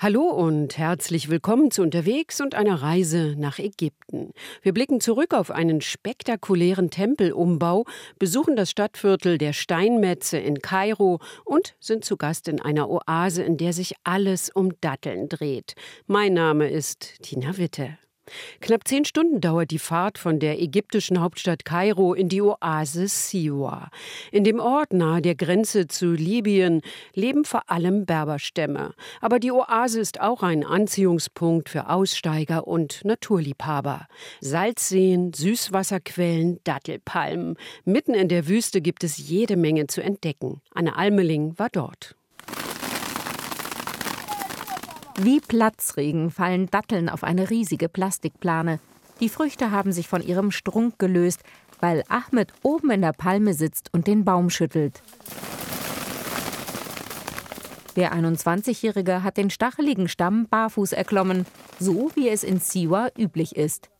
Hallo und herzlich willkommen zu Unterwegs und einer Reise nach Ägypten. Wir blicken zurück auf einen spektakulären Tempelumbau, besuchen das Stadtviertel der Steinmetze in Kairo und sind zu Gast in einer Oase, in der sich alles um Datteln dreht. Mein Name ist Tina Witte. Knapp zehn Stunden dauert die Fahrt von der ägyptischen Hauptstadt Kairo in die Oase Siwa. In dem Ort nahe der Grenze zu Libyen leben vor allem Berberstämme. Aber die Oase ist auch ein Anziehungspunkt für Aussteiger und Naturliebhaber. Salzseen, Süßwasserquellen, Dattelpalmen. Mitten in der Wüste gibt es jede Menge zu entdecken. Anne Almeling war dort. Wie Platzregen fallen Datteln auf eine riesige Plastikplane. Die Früchte haben sich von ihrem Strunk gelöst, weil Ahmed oben in der Palme sitzt und den Baum schüttelt. Der 21-Jährige hat den stacheligen Stamm barfuß erklommen, so wie es in Siwa üblich ist.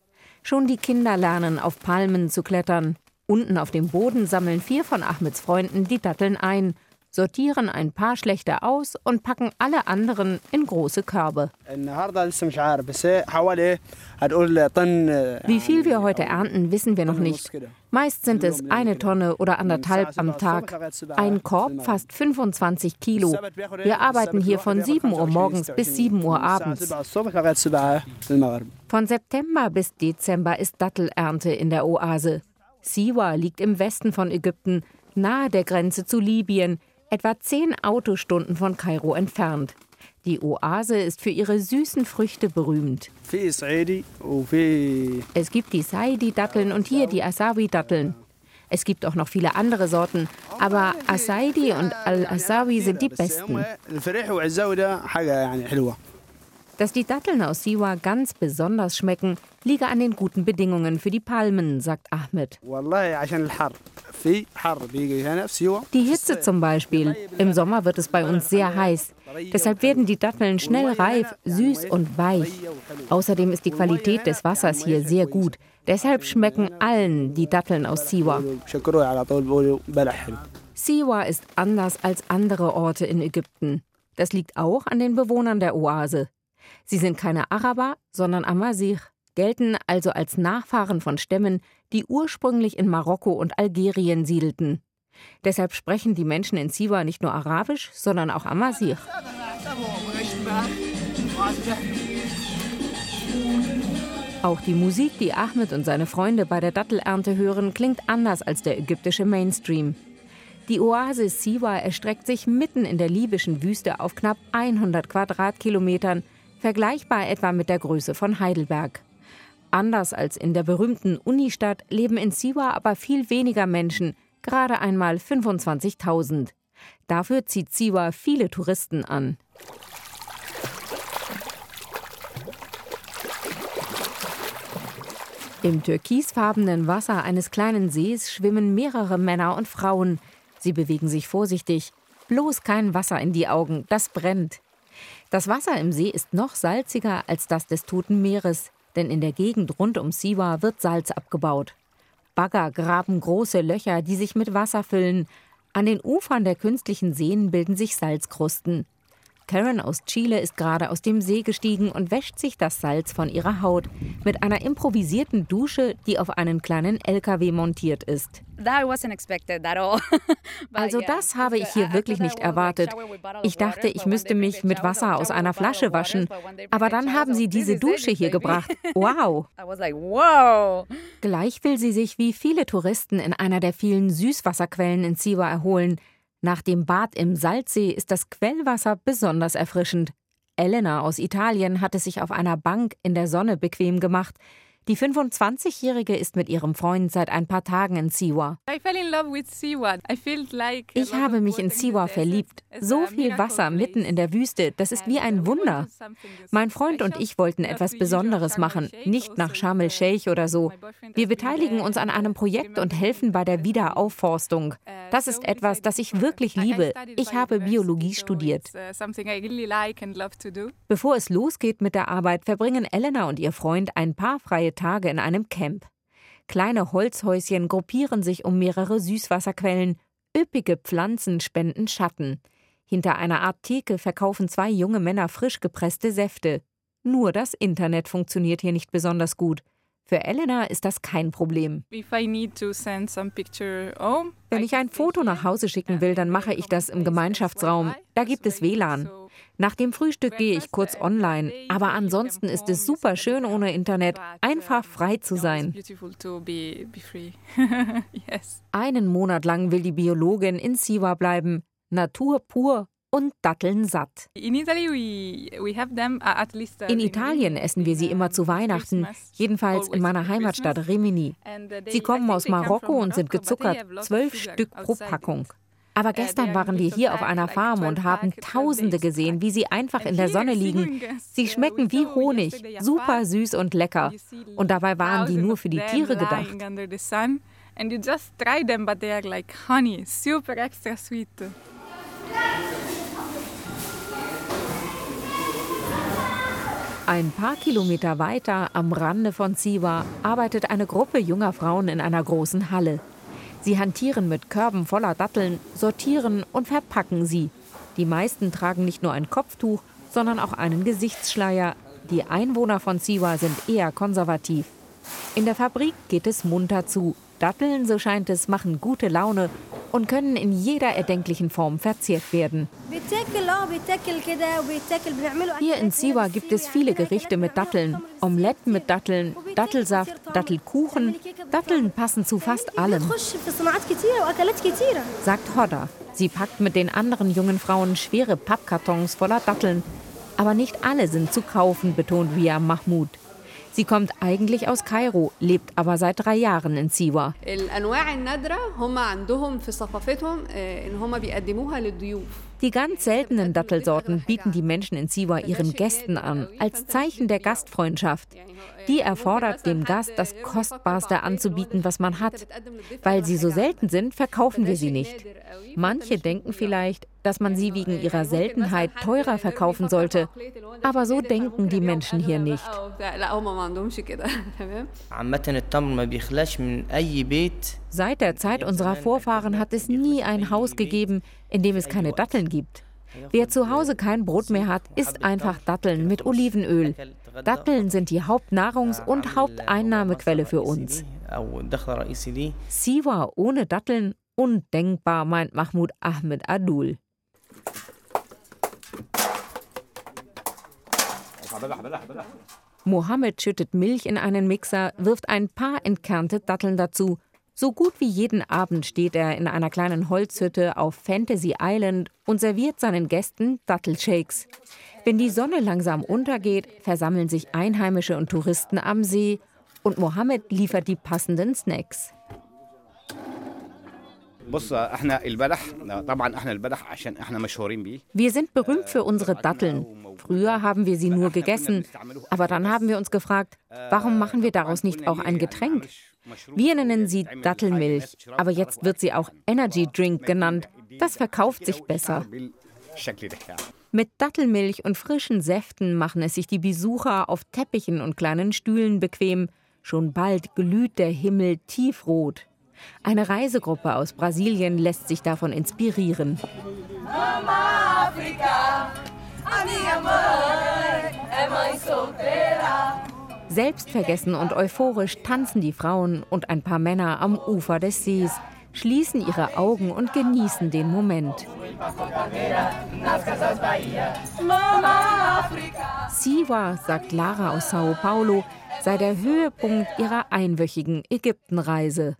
Schon die Kinder lernen, auf Palmen zu klettern. Unten auf dem Boden sammeln vier von Ahmeds Freunden die Datteln ein sortieren ein paar schlechte aus und packen alle anderen in große Körbe. Wie viel wir heute ernten, wissen wir noch nicht. Meist sind es eine Tonne oder anderthalb am Tag. Ein Korb fast 25 Kilo. Wir arbeiten hier von 7 Uhr morgens bis 7 Uhr abends. Von September bis Dezember ist Dattelernte in der Oase. Siwa liegt im Westen von Ägypten, nahe der Grenze zu Libyen, etwa zehn Autostunden von Kairo entfernt. Die Oase ist für ihre süßen Früchte berühmt. Es gibt die Saidi-Datteln und hier die Asawi-Datteln. Es gibt auch noch viele andere Sorten, aber Asaidi und Al-Asawi sind die besten. Dass die Datteln aus Siwa ganz besonders schmecken, liege an den guten Bedingungen für die Palmen, sagt Ahmed. Die Hitze zum Beispiel. Im Sommer wird es bei uns sehr heiß. Deshalb werden die Datteln schnell reif, süß und weich. Außerdem ist die Qualität des Wassers hier sehr gut. Deshalb schmecken allen die Datteln aus Siwa. Siwa ist anders als andere Orte in Ägypten. Das liegt auch an den Bewohnern der Oase. Sie sind keine Araber, sondern Amazigh, gelten also als Nachfahren von Stämmen, die ursprünglich in Marokko und Algerien siedelten. Deshalb sprechen die Menschen in Siwa nicht nur Arabisch, sondern auch Amazigh. Auch die Musik, die Ahmed und seine Freunde bei der Dattelernte hören, klingt anders als der ägyptische Mainstream. Die Oase Siwa erstreckt sich mitten in der libyschen Wüste auf knapp 100 Quadratkilometern vergleichbar etwa mit der Größe von Heidelberg. Anders als in der berühmten Unistadt leben in Siwa aber viel weniger Menschen, gerade einmal 25.000. Dafür zieht Siwa viele Touristen an. Im türkisfarbenen Wasser eines kleinen Sees schwimmen mehrere Männer und Frauen. Sie bewegen sich vorsichtig. Bloß kein Wasser in die Augen, das brennt. Das Wasser im See ist noch salziger als das des Toten Meeres, denn in der Gegend rund um Siwa wird Salz abgebaut. Bagger graben große Löcher, die sich mit Wasser füllen. An den Ufern der künstlichen Seen bilden sich Salzkrusten. Karen aus Chile ist gerade aus dem See gestiegen und wäscht sich das Salz von ihrer Haut mit einer improvisierten Dusche, die auf einen kleinen LKW montiert ist. Also das habe ich hier wirklich nicht erwartet. Ich dachte, ich müsste mich mit Wasser aus einer Flasche waschen, aber dann haben sie diese Dusche hier gebracht. Wow! Gleich will sie sich wie viele Touristen in einer der vielen Süßwasserquellen in Siwa erholen. Nach dem Bad im Salzsee ist das Quellwasser besonders erfrischend. Elena aus Italien hat es sich auf einer Bank in der Sonne bequem gemacht. Die 25-Jährige ist mit ihrem Freund seit ein paar Tagen in Siwa. Ich habe mich in Siwa verliebt. So viel Wasser mitten in der Wüste, das ist wie ein Wunder. Mein Freund und ich wollten etwas Besonderes machen, nicht nach Sharm el-Sheikh oder so. Wir beteiligen uns an einem Projekt und helfen bei der Wiederaufforstung. Das ist etwas, das ich wirklich liebe. Ich habe Biologie studiert. Bevor es losgeht mit der Arbeit, verbringen Elena und ihr Freund ein paar freie Tage in einem Camp. Kleine Holzhäuschen gruppieren sich um mehrere Süßwasserquellen. Üppige Pflanzen spenden Schatten. Hinter einer Art Theke verkaufen zwei junge Männer frisch gepresste Säfte. Nur das Internet funktioniert hier nicht besonders gut. Für Elena ist das kein Problem. Wenn ich ein Foto nach Hause schicken will, dann mache ich das im Gemeinschaftsraum. Da gibt es WLAN. Nach dem Frühstück gehe ich kurz online, aber ansonsten ist es super schön ohne Internet, einfach frei zu sein. Einen Monat lang will die Biologin in Siwa bleiben. Natur pur und Datteln satt. In Italien essen wir sie immer zu Weihnachten, jedenfalls in meiner Heimatstadt Rimini. Uh, sie kommen aus Marokko und sind gezuckert, zwölf Stück pro Packung. Aber uh, gestern waren wir hier auf einer Farm und haben Tausende gesehen, wie sie einfach in der Sonne liegen. Sie schmecken wie Honig, super süß und lecker. Und dabei waren die nur für die Tiere gedacht. And you just try them, but they are like honey, super extra sweet. Ein paar Kilometer weiter am Rande von Siwa arbeitet eine Gruppe junger Frauen in einer großen Halle. Sie hantieren mit Körben voller Datteln, sortieren und verpacken sie. Die meisten tragen nicht nur ein Kopftuch, sondern auch einen Gesichtsschleier. Die Einwohner von Siwa sind eher konservativ. In der Fabrik geht es munter zu. Datteln, so scheint es, machen gute Laune und können in jeder erdenklichen Form verzehrt werden. Hier in Siwa gibt es viele Gerichte mit Datteln. Omeletten mit Datteln, Dattelsaft, Dattelkuchen. Datteln passen zu fast allem. Sagt Hodda. Sie packt mit den anderen jungen Frauen schwere Pappkartons voller Datteln. Aber nicht alle sind zu kaufen, betont Via Mahmoud. Sie kommt eigentlich aus Kairo, lebt aber seit drei Jahren in Siwa. Die ganz seltenen Dattelsorten bieten die Menschen in Siwa ihren Gästen an, als Zeichen der Gastfreundschaft. Die erfordert dem Gast, das Kostbarste anzubieten, was man hat. Weil sie so selten sind, verkaufen wir sie nicht. Manche denken vielleicht, dass man sie wegen ihrer Seltenheit teurer verkaufen sollte. Aber so denken die Menschen hier nicht. Seit der Zeit unserer Vorfahren hat es nie ein Haus gegeben, in dem es keine Datteln gibt. Wer zu Hause kein Brot mehr hat, isst einfach Datteln mit Olivenöl. Datteln sind die Hauptnahrungs- und Haupteinnahmequelle für uns. Siwa ohne Datteln undenkbar, meint Mahmoud Ahmed Adul. Mohammed schüttet Milch in einen Mixer, wirft ein paar entkernte Datteln dazu. So gut wie jeden Abend steht er in einer kleinen Holzhütte auf Fantasy Island und serviert seinen Gästen Dattelshakes. Wenn die Sonne langsam untergeht, versammeln sich Einheimische und Touristen am See und Mohammed liefert die passenden Snacks. Wir sind berühmt für unsere Datteln. Früher haben wir sie nur gegessen, aber dann haben wir uns gefragt, warum machen wir daraus nicht auch ein Getränk? Wir nennen sie Dattelmilch, aber jetzt wird sie auch Energy Drink genannt. Das verkauft sich besser. Mit Dattelmilch und frischen Säften machen es sich die Besucher auf Teppichen und kleinen Stühlen bequem. Schon bald glüht der Himmel tiefrot. Eine Reisegruppe aus Brasilien lässt sich davon inspirieren. Selbstvergessen und euphorisch tanzen die Frauen und ein paar Männer am Ufer des Sees, schließen ihre Augen und genießen den Moment. Siwa, sagt Lara aus Sao Paulo, sei der Höhepunkt ihrer einwöchigen Ägyptenreise.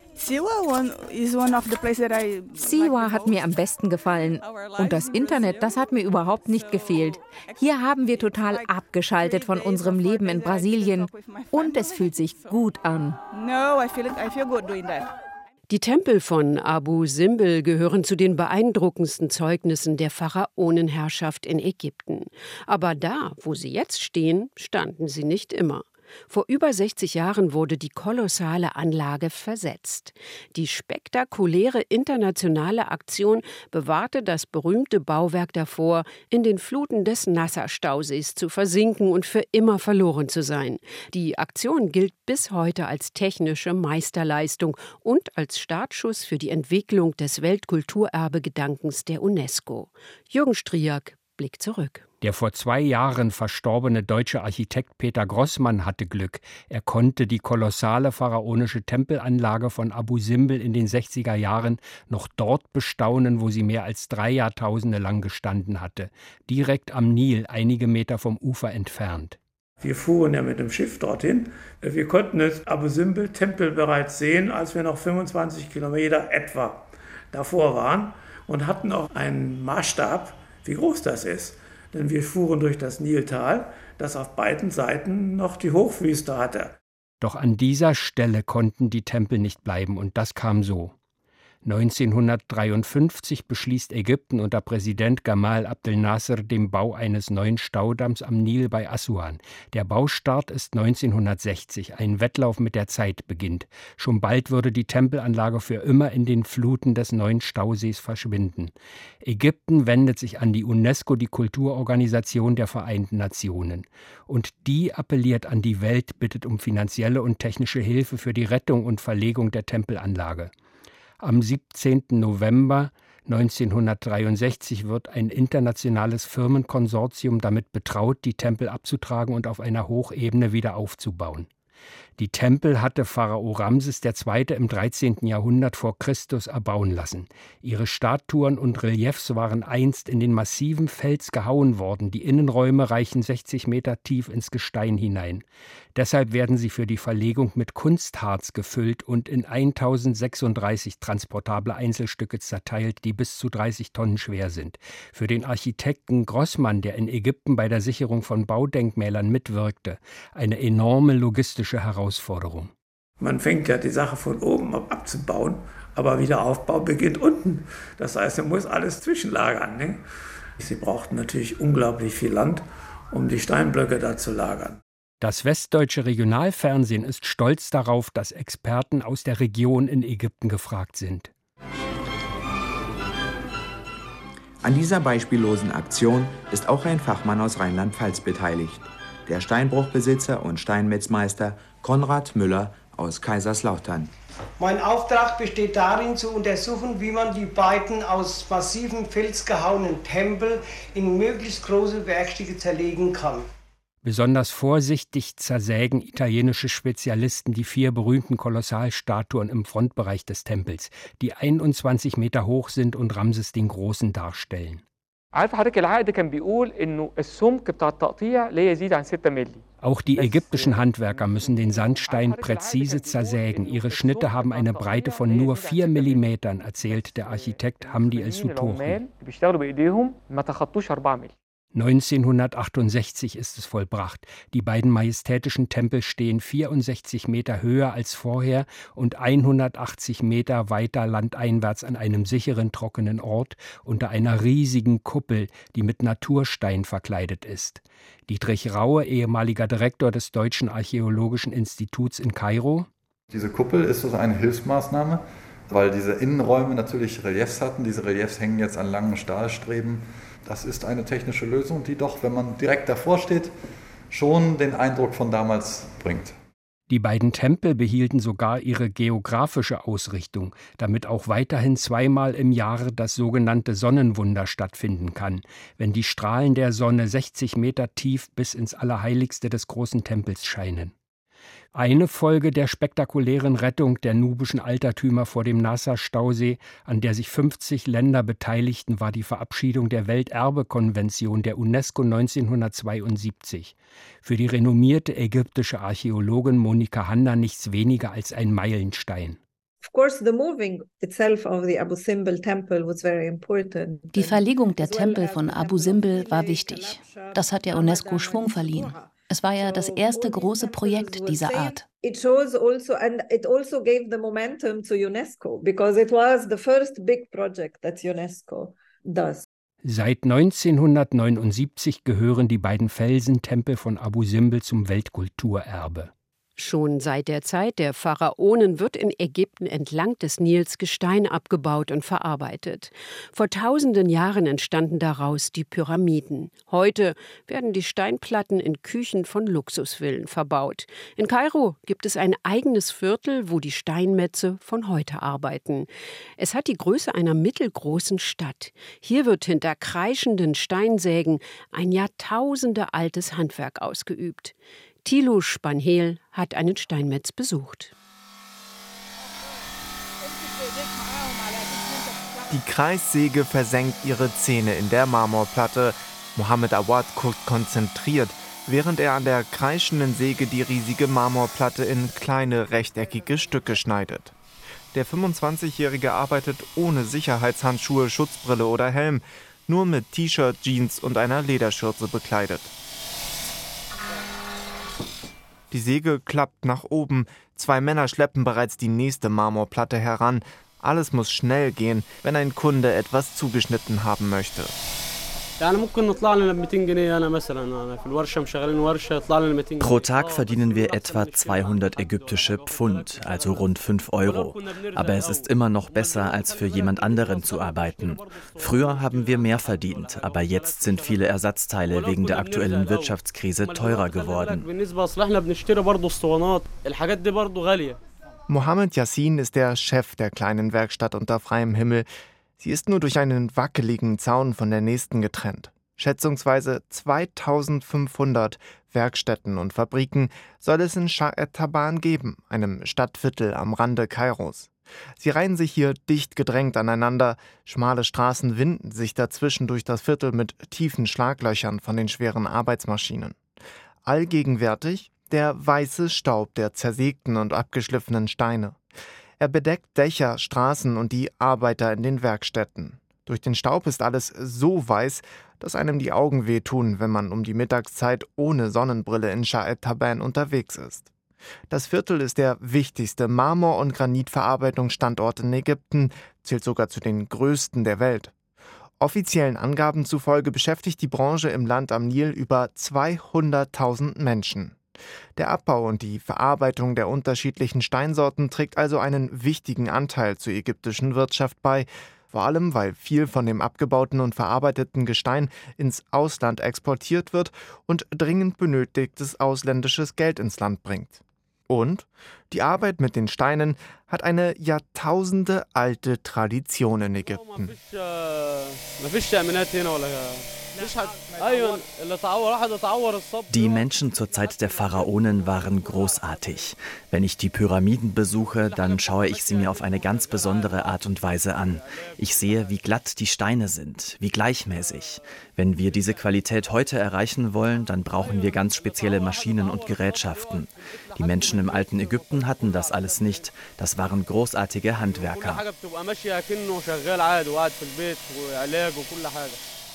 Siwa hat mir am besten gefallen. Und das Internet, das hat mir überhaupt nicht gefehlt. Hier haben wir total abgeschaltet von unserem Leben in Brasilien. Und es fühlt sich gut an. Die Tempel von Abu Simbel gehören zu den beeindruckendsten Zeugnissen der Pharaonenherrschaft in Ägypten. Aber da, wo sie jetzt stehen, standen sie nicht immer. Vor über 60 Jahren wurde die kolossale Anlage versetzt. Die spektakuläre internationale Aktion bewahrte das berühmte Bauwerk davor, in den Fluten des Nasser-Stausees zu versinken und für immer verloren zu sein. Die Aktion gilt bis heute als technische Meisterleistung und als Startschuss für die Entwicklung des Weltkulturerbegedankens der UNESCO. Jürgen Striak blickt zurück. Der vor zwei Jahren verstorbene deutsche Architekt Peter Grossmann hatte Glück. Er konnte die kolossale pharaonische Tempelanlage von Abu Simbel in den 60er Jahren noch dort bestaunen, wo sie mehr als drei Jahrtausende lang gestanden hatte, direkt am Nil, einige Meter vom Ufer entfernt. Wir fuhren ja mit dem Schiff dorthin. Wir konnten das Abu Simbel Tempel bereits sehen, als wir noch 25 Kilometer etwa davor waren und hatten auch einen Maßstab, wie groß das ist denn wir fuhren durch das Niltal, das auf beiden Seiten noch die Hochwüste hatte. Doch an dieser Stelle konnten die Tempel nicht bleiben, und das kam so. 1953 beschließt Ägypten unter Präsident Gamal Abdel Nasser den Bau eines neuen Staudamms am Nil bei Assuan. Der Baustart ist 1960. Ein Wettlauf mit der Zeit beginnt. Schon bald würde die Tempelanlage für immer in den Fluten des neuen Stausees verschwinden. Ägypten wendet sich an die UNESCO, die Kulturorganisation der Vereinten Nationen. Und die appelliert an die Welt, bittet um finanzielle und technische Hilfe für die Rettung und Verlegung der Tempelanlage. Am 17. November 1963 wird ein internationales Firmenkonsortium damit betraut, die Tempel abzutragen und auf einer Hochebene wieder aufzubauen. Die Tempel hatte Pharao Ramses II. im 13. Jahrhundert vor Christus erbauen lassen. Ihre Statuen und Reliefs waren einst in den massiven Fels gehauen worden. Die Innenräume reichen 60 Meter tief ins Gestein hinein. Deshalb werden sie für die Verlegung mit Kunstharz gefüllt und in 1036 transportable Einzelstücke zerteilt, die bis zu 30 Tonnen schwer sind. Für den Architekten Grossmann, der in Ägypten bei der Sicherung von Baudenkmälern mitwirkte, eine enorme logistische Herausforderung. Herausforderung. Man fängt ja die Sache von oben ab abzubauen, aber Wiederaufbau beginnt unten. Das heißt, man muss alles zwischenlagern. Ne? Sie brauchten natürlich unglaublich viel Land, um die Steinblöcke da zu lagern. Das westdeutsche Regionalfernsehen ist stolz darauf, dass Experten aus der Region in Ägypten gefragt sind. An dieser beispiellosen Aktion ist auch ein Fachmann aus Rheinland-Pfalz beteiligt der Steinbruchbesitzer und Steinmetzmeister Konrad Müller aus Kaiserslautern. Mein Auftrag besteht darin, zu untersuchen, wie man die beiden aus massivem Fels gehauenen Tempel in möglichst große Werkstücke zerlegen kann. Besonders vorsichtig zersägen italienische Spezialisten die vier berühmten Kolossalstatuen im Frontbereich des Tempels, die 21 Meter hoch sind und Ramses den Großen darstellen. Auch die ägyptischen Handwerker müssen den Sandstein präzise zersägen. Ihre Schnitte haben eine Breite von nur 4 mm, erzählt der Architekt Hamdi El-Suturi. 1968 ist es vollbracht. Die beiden majestätischen Tempel stehen 64 Meter höher als vorher und 180 Meter weiter landeinwärts an einem sicheren, trockenen Ort unter einer riesigen Kuppel, die mit Naturstein verkleidet ist. Dietrich Raue, ehemaliger Direktor des Deutschen Archäologischen Instituts in Kairo. Diese Kuppel ist so eine Hilfsmaßnahme, weil diese Innenräume natürlich Reliefs hatten. Diese Reliefs hängen jetzt an langen Stahlstreben das ist eine technische Lösung, die doch, wenn man direkt davor steht, schon den Eindruck von damals bringt. Die beiden Tempel behielten sogar ihre geografische Ausrichtung, damit auch weiterhin zweimal im Jahre das sogenannte Sonnenwunder stattfinden kann, wenn die Strahlen der Sonne 60 Meter tief bis ins Allerheiligste des großen Tempels scheinen. Eine Folge der spektakulären Rettung der nubischen Altertümer vor dem Nasser-Stausee, an der sich 50 Länder beteiligten, war die Verabschiedung der Welterbekonvention der UNESCO 1972. Für die renommierte ägyptische Archäologin Monika Hanna nichts weniger als ein Meilenstein. Die Verlegung der Tempel von Abu Simbel war wichtig. Das hat der UNESCO Schwung verliehen. Es war ja das erste große Projekt dieser Art. It shows also and it also gave the momentum to UNESCO because it was the first big project that UNESCO does. Seit 1979 gehören die beiden Felsentempel von Abu Simbel zum Weltkulturerbe. Schon seit der Zeit der Pharaonen wird in Ägypten entlang des Nils Gestein abgebaut und verarbeitet. Vor tausenden Jahren entstanden daraus die Pyramiden. Heute werden die Steinplatten in Küchen von Luxusvillen verbaut. In Kairo gibt es ein eigenes Viertel, wo die Steinmetze von heute arbeiten. Es hat die Größe einer mittelgroßen Stadt. Hier wird hinter kreischenden Steinsägen ein jahrtausendealtes Handwerk ausgeübt. Thilo Spanhel hat einen Steinmetz besucht. Die Kreissäge versenkt ihre Zähne in der Marmorplatte. Mohammed Awad guckt konzentriert, während er an der kreischenden Säge die riesige Marmorplatte in kleine rechteckige Stücke schneidet. Der 25-Jährige arbeitet ohne Sicherheitshandschuhe, Schutzbrille oder Helm, nur mit T-Shirt, Jeans und einer Lederschürze bekleidet. Die Säge klappt nach oben. Zwei Männer schleppen bereits die nächste Marmorplatte heran. Alles muss schnell gehen, wenn ein Kunde etwas zugeschnitten haben möchte. Pro Tag verdienen wir etwa 200 ägyptische Pfund, also rund 5 Euro. Aber es ist immer noch besser, als für jemand anderen zu arbeiten. Früher haben wir mehr verdient, aber jetzt sind viele Ersatzteile wegen der aktuellen Wirtschaftskrise teurer geworden. Mohammed Yassin ist der Chef der kleinen Werkstatt unter freiem Himmel. Sie ist nur durch einen wackeligen Zaun von der nächsten getrennt. Schätzungsweise 2500 Werkstätten und Fabriken soll es in Shah taban geben, einem Stadtviertel am Rande Kairos. Sie reihen sich hier dicht gedrängt aneinander, schmale Straßen winden sich dazwischen durch das Viertel mit tiefen Schlaglöchern von den schweren Arbeitsmaschinen. Allgegenwärtig der weiße Staub der zersägten und abgeschliffenen Steine. Er bedeckt Dächer, Straßen und die Arbeiter in den Werkstätten. Durch den Staub ist alles so weiß, dass einem die Augen wehtun, wenn man um die Mittagszeit ohne Sonnenbrille in Sha'ed Taban unterwegs ist. Das Viertel ist der wichtigste Marmor- und Granitverarbeitungsstandort in Ägypten, zählt sogar zu den größten der Welt. Offiziellen Angaben zufolge beschäftigt die Branche im Land am Nil über 200.000 Menschen. Der Abbau und die Verarbeitung der unterschiedlichen Steinsorten trägt also einen wichtigen Anteil zur ägyptischen Wirtschaft bei, vor allem weil viel von dem abgebauten und verarbeiteten Gestein ins Ausland exportiert wird und dringend benötigtes ausländisches Geld ins Land bringt. Und die Arbeit mit den Steinen hat eine jahrtausendealte Tradition in Ägypten. Die Menschen zur Zeit der Pharaonen waren großartig. Wenn ich die Pyramiden besuche, dann schaue ich sie mir auf eine ganz besondere Art und Weise an. Ich sehe, wie glatt die Steine sind, wie gleichmäßig. Wenn wir diese Qualität heute erreichen wollen, dann brauchen wir ganz spezielle Maschinen und Gerätschaften. Die Menschen im alten Ägypten hatten das alles nicht. Das waren großartige Handwerker.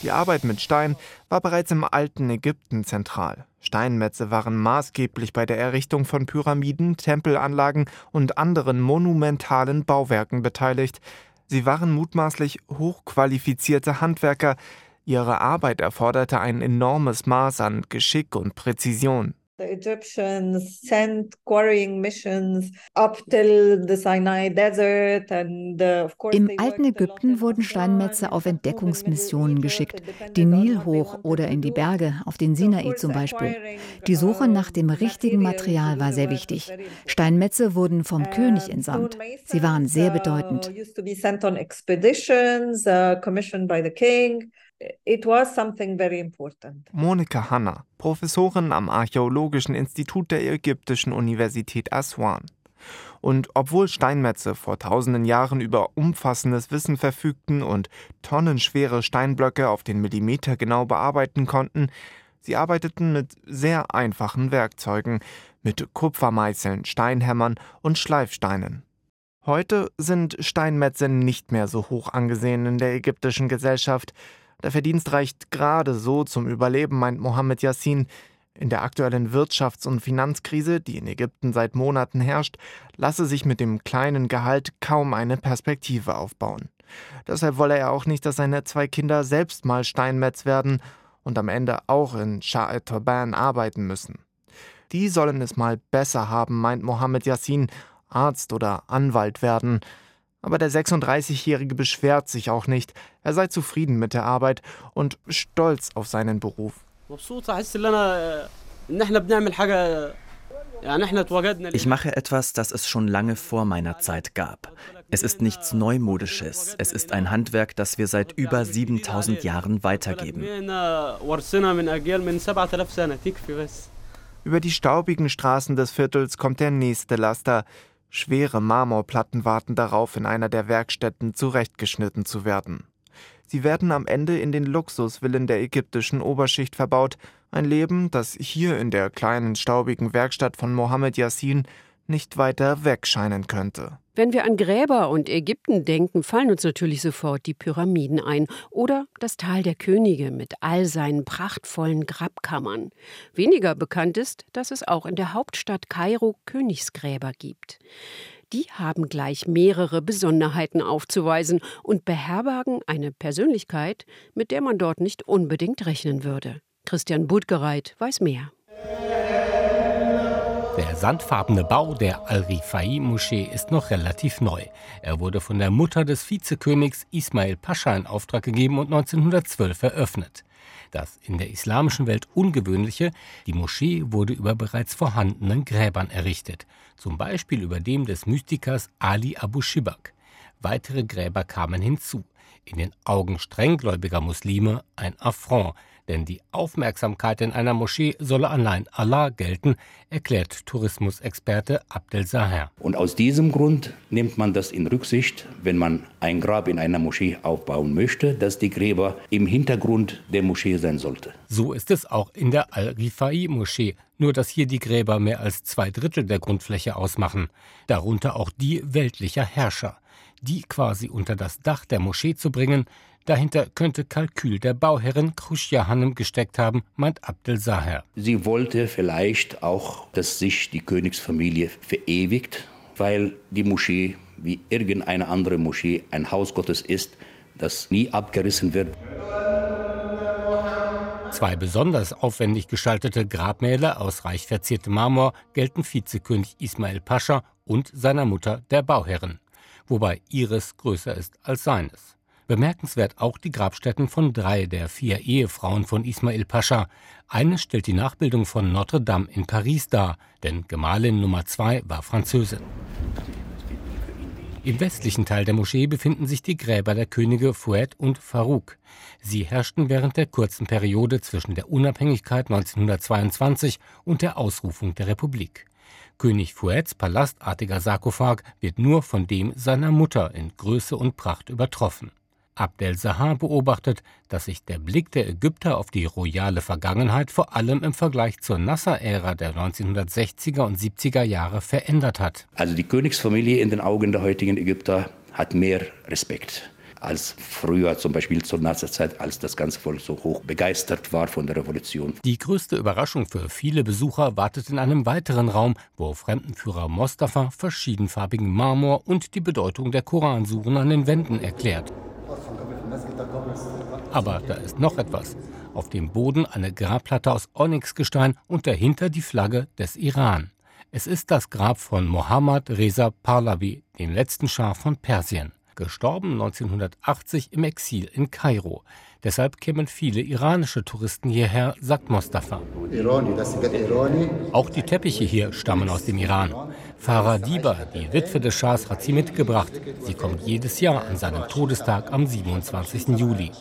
Die Arbeit mit Stein war bereits im alten Ägypten zentral. Steinmetze waren maßgeblich bei der Errichtung von Pyramiden, Tempelanlagen und anderen monumentalen Bauwerken beteiligt. Sie waren mutmaßlich hochqualifizierte Handwerker. Ihre Arbeit erforderte ein enormes Maß an Geschick und Präzision. The Egyptians sent quarrying missions up till the Sinai Desert and uh, of course Im alten Ägypten wurden Steinmetze auf Entdeckungsmissionen geschickt, den Nil hoch oder in die Berge, auf den Sinai zum Beispiel. Die Suche nach dem richtigen Material war sehr wichtig. Steinmetze wurden vom König entsandt. Sie waren sehr bedeutend. It was something very important. Monika Hanna, Professorin am Archäologischen Institut der Ägyptischen Universität Aswan. Und obwohl Steinmetze vor tausenden Jahren über umfassendes Wissen verfügten und tonnenschwere Steinblöcke auf den Millimeter genau bearbeiten konnten, sie arbeiteten mit sehr einfachen Werkzeugen, mit Kupfermeißeln, Steinhämmern und Schleifsteinen. Heute sind Steinmetze nicht mehr so hoch angesehen in der ägyptischen Gesellschaft, der Verdienst reicht gerade so zum Überleben, meint Mohammed Yassin. In der aktuellen Wirtschafts- und Finanzkrise, die in Ägypten seit Monaten herrscht, lasse sich mit dem kleinen Gehalt kaum eine Perspektive aufbauen. Deshalb wolle er auch nicht, dass seine zwei Kinder selbst mal Steinmetz werden und am Ende auch in Shah Turban arbeiten müssen. Die sollen es mal besser haben, meint Mohammed Yassin, Arzt oder Anwalt werden. Aber der 36-Jährige beschwert sich auch nicht. Er sei zufrieden mit der Arbeit und stolz auf seinen Beruf. Ich mache etwas, das es schon lange vor meiner Zeit gab. Es ist nichts Neumodisches. Es ist ein Handwerk, das wir seit über 7000 Jahren weitergeben. Über die staubigen Straßen des Viertels kommt der nächste Laster. Schwere Marmorplatten warten darauf, in einer der Werkstätten zurechtgeschnitten zu werden. Sie werden am Ende in den Luxusvillen der ägyptischen Oberschicht verbaut, ein Leben, das hier in der kleinen staubigen Werkstatt von Mohammed Yassin nicht weiter weg scheinen könnte. Wenn wir an Gräber und Ägypten denken, fallen uns natürlich sofort die Pyramiden ein oder das Tal der Könige mit all seinen prachtvollen Grabkammern. Weniger bekannt ist, dass es auch in der Hauptstadt Kairo Königsgräber gibt. Die haben gleich mehrere Besonderheiten aufzuweisen und beherbergen eine Persönlichkeit, mit der man dort nicht unbedingt rechnen würde. Christian Budgereit weiß mehr. Der sandfarbene Bau der Al-Rifai-Moschee ist noch relativ neu. Er wurde von der Mutter des Vizekönigs Ismail Pascha in Auftrag gegeben und 1912 eröffnet. Das in der islamischen Welt ungewöhnliche, die Moschee wurde über bereits vorhandenen Gräbern errichtet, zum Beispiel über dem des Mystikers Ali Abu Shibak. Weitere Gräber kamen hinzu. In den Augen strenggläubiger Muslime ein Affront, denn die Aufmerksamkeit in einer Moschee solle allein Allah gelten, erklärt Tourismusexperte Abdel Saher. Und aus diesem Grund nimmt man das in Rücksicht, wenn man ein Grab in einer Moschee aufbauen möchte, dass die Gräber im Hintergrund der Moschee sein sollte. So ist es auch in der Al-Rifai-Moschee, nur dass hier die Gräber mehr als zwei Drittel der Grundfläche ausmachen, darunter auch die weltlicher Herrscher. Die quasi unter das Dach der Moschee zu bringen, Dahinter könnte Kalkül der Bauherrin Kruschja Hanem gesteckt haben, meint Abdel Saher. Sie wollte vielleicht auch, dass sich die Königsfamilie verewigt, weil die Moschee wie irgendeine andere Moschee ein Haus Gottes ist, das nie abgerissen wird. Zwei besonders aufwendig gestaltete Grabmäler aus reich verziertem Marmor gelten Vizekönig Ismail Pascha und seiner Mutter der Bauherrin, wobei ihres größer ist als seines. Bemerkenswert auch die Grabstätten von drei der vier Ehefrauen von Ismail Pascha. Eine stellt die Nachbildung von Notre Dame in Paris dar, denn Gemahlin Nummer zwei war Französin. Im westlichen Teil der Moschee befinden sich die Gräber der Könige Fouad und Farouk. Sie herrschten während der kurzen Periode zwischen der Unabhängigkeit 1922 und der Ausrufung der Republik. König Fouads palastartiger Sarkophag wird nur von dem seiner Mutter in Größe und Pracht übertroffen. Abdel Sahar beobachtet, dass sich der Blick der Ägypter auf die royale Vergangenheit vor allem im Vergleich zur Nasser-Ära der 1960er und 70er Jahre verändert hat. Also die Königsfamilie in den Augen der heutigen Ägypter hat mehr Respekt als früher zum Beispiel zur Nasserzeit, als das ganze Volk so hoch begeistert war von der Revolution. Die größte Überraschung für viele Besucher wartet in einem weiteren Raum, wo Fremdenführer Mostafa verschiedenfarbigen Marmor und die Bedeutung der Koransuren an den Wänden erklärt. Aber da ist noch etwas. Auf dem Boden eine Grabplatte aus Onyxgestein und dahinter die Flagge des Iran. Es ist das Grab von Mohammad Reza Pahlavi, dem letzten Schah von Persien gestorben 1980 im Exil in Kairo. Deshalb kämen viele iranische Touristen hierher, sagt Mostafa. Auch die Teppiche hier stammen aus dem Iran. Farah Diba, die Witwe des Schahs, hat sie mitgebracht. Sie kommt jedes Jahr an seinem Todestag am 27. Juli.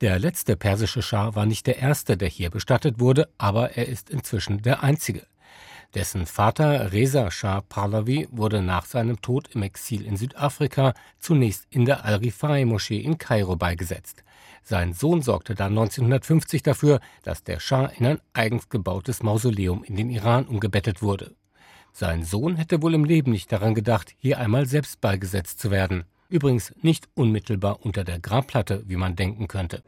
Der letzte persische Schah war nicht der erste, der hier bestattet wurde, aber er ist inzwischen der einzige. Dessen Vater Reza Shah Pahlavi wurde nach seinem Tod im Exil in Südafrika zunächst in der Al-Rifai-Moschee in Kairo beigesetzt. Sein Sohn sorgte dann 1950 dafür, dass der Schah in ein eigens gebautes Mausoleum in den Iran umgebettet wurde. Sein Sohn hätte wohl im Leben nicht daran gedacht, hier einmal selbst beigesetzt zu werden. Übrigens nicht unmittelbar unter der Grabplatte, wie man denken könnte.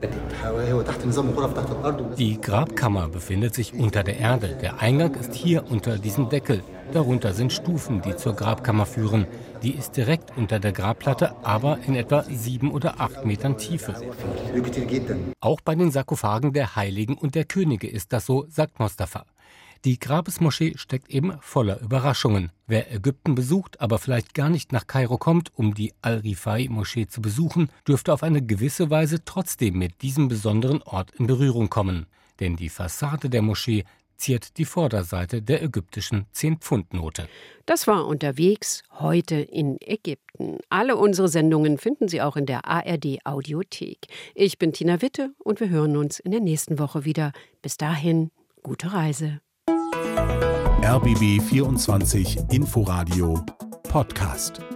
Die Grabkammer befindet sich unter der Erde. Der Eingang ist hier unter diesem Deckel. Darunter sind Stufen, die zur Grabkammer führen. Die ist direkt unter der Grabplatte, aber in etwa sieben oder acht Metern Tiefe. Auch bei den Sarkophagen der Heiligen und der Könige ist das so, sagt Mostafa. Die Grabesmoschee steckt eben voller Überraschungen. Wer Ägypten besucht, aber vielleicht gar nicht nach Kairo kommt, um die Al-Rifai-Moschee zu besuchen, dürfte auf eine gewisse Weise trotzdem mit diesem besonderen Ort in Berührung kommen. Denn die Fassade der Moschee ziert die Vorderseite der ägyptischen 10-Pfund-Note. Das war unterwegs heute in Ägypten. Alle unsere Sendungen finden Sie auch in der ARD Audiothek. Ich bin Tina Witte und wir hören uns in der nächsten Woche wieder. Bis dahin, gute Reise. RBB 24 Inforadio Podcast.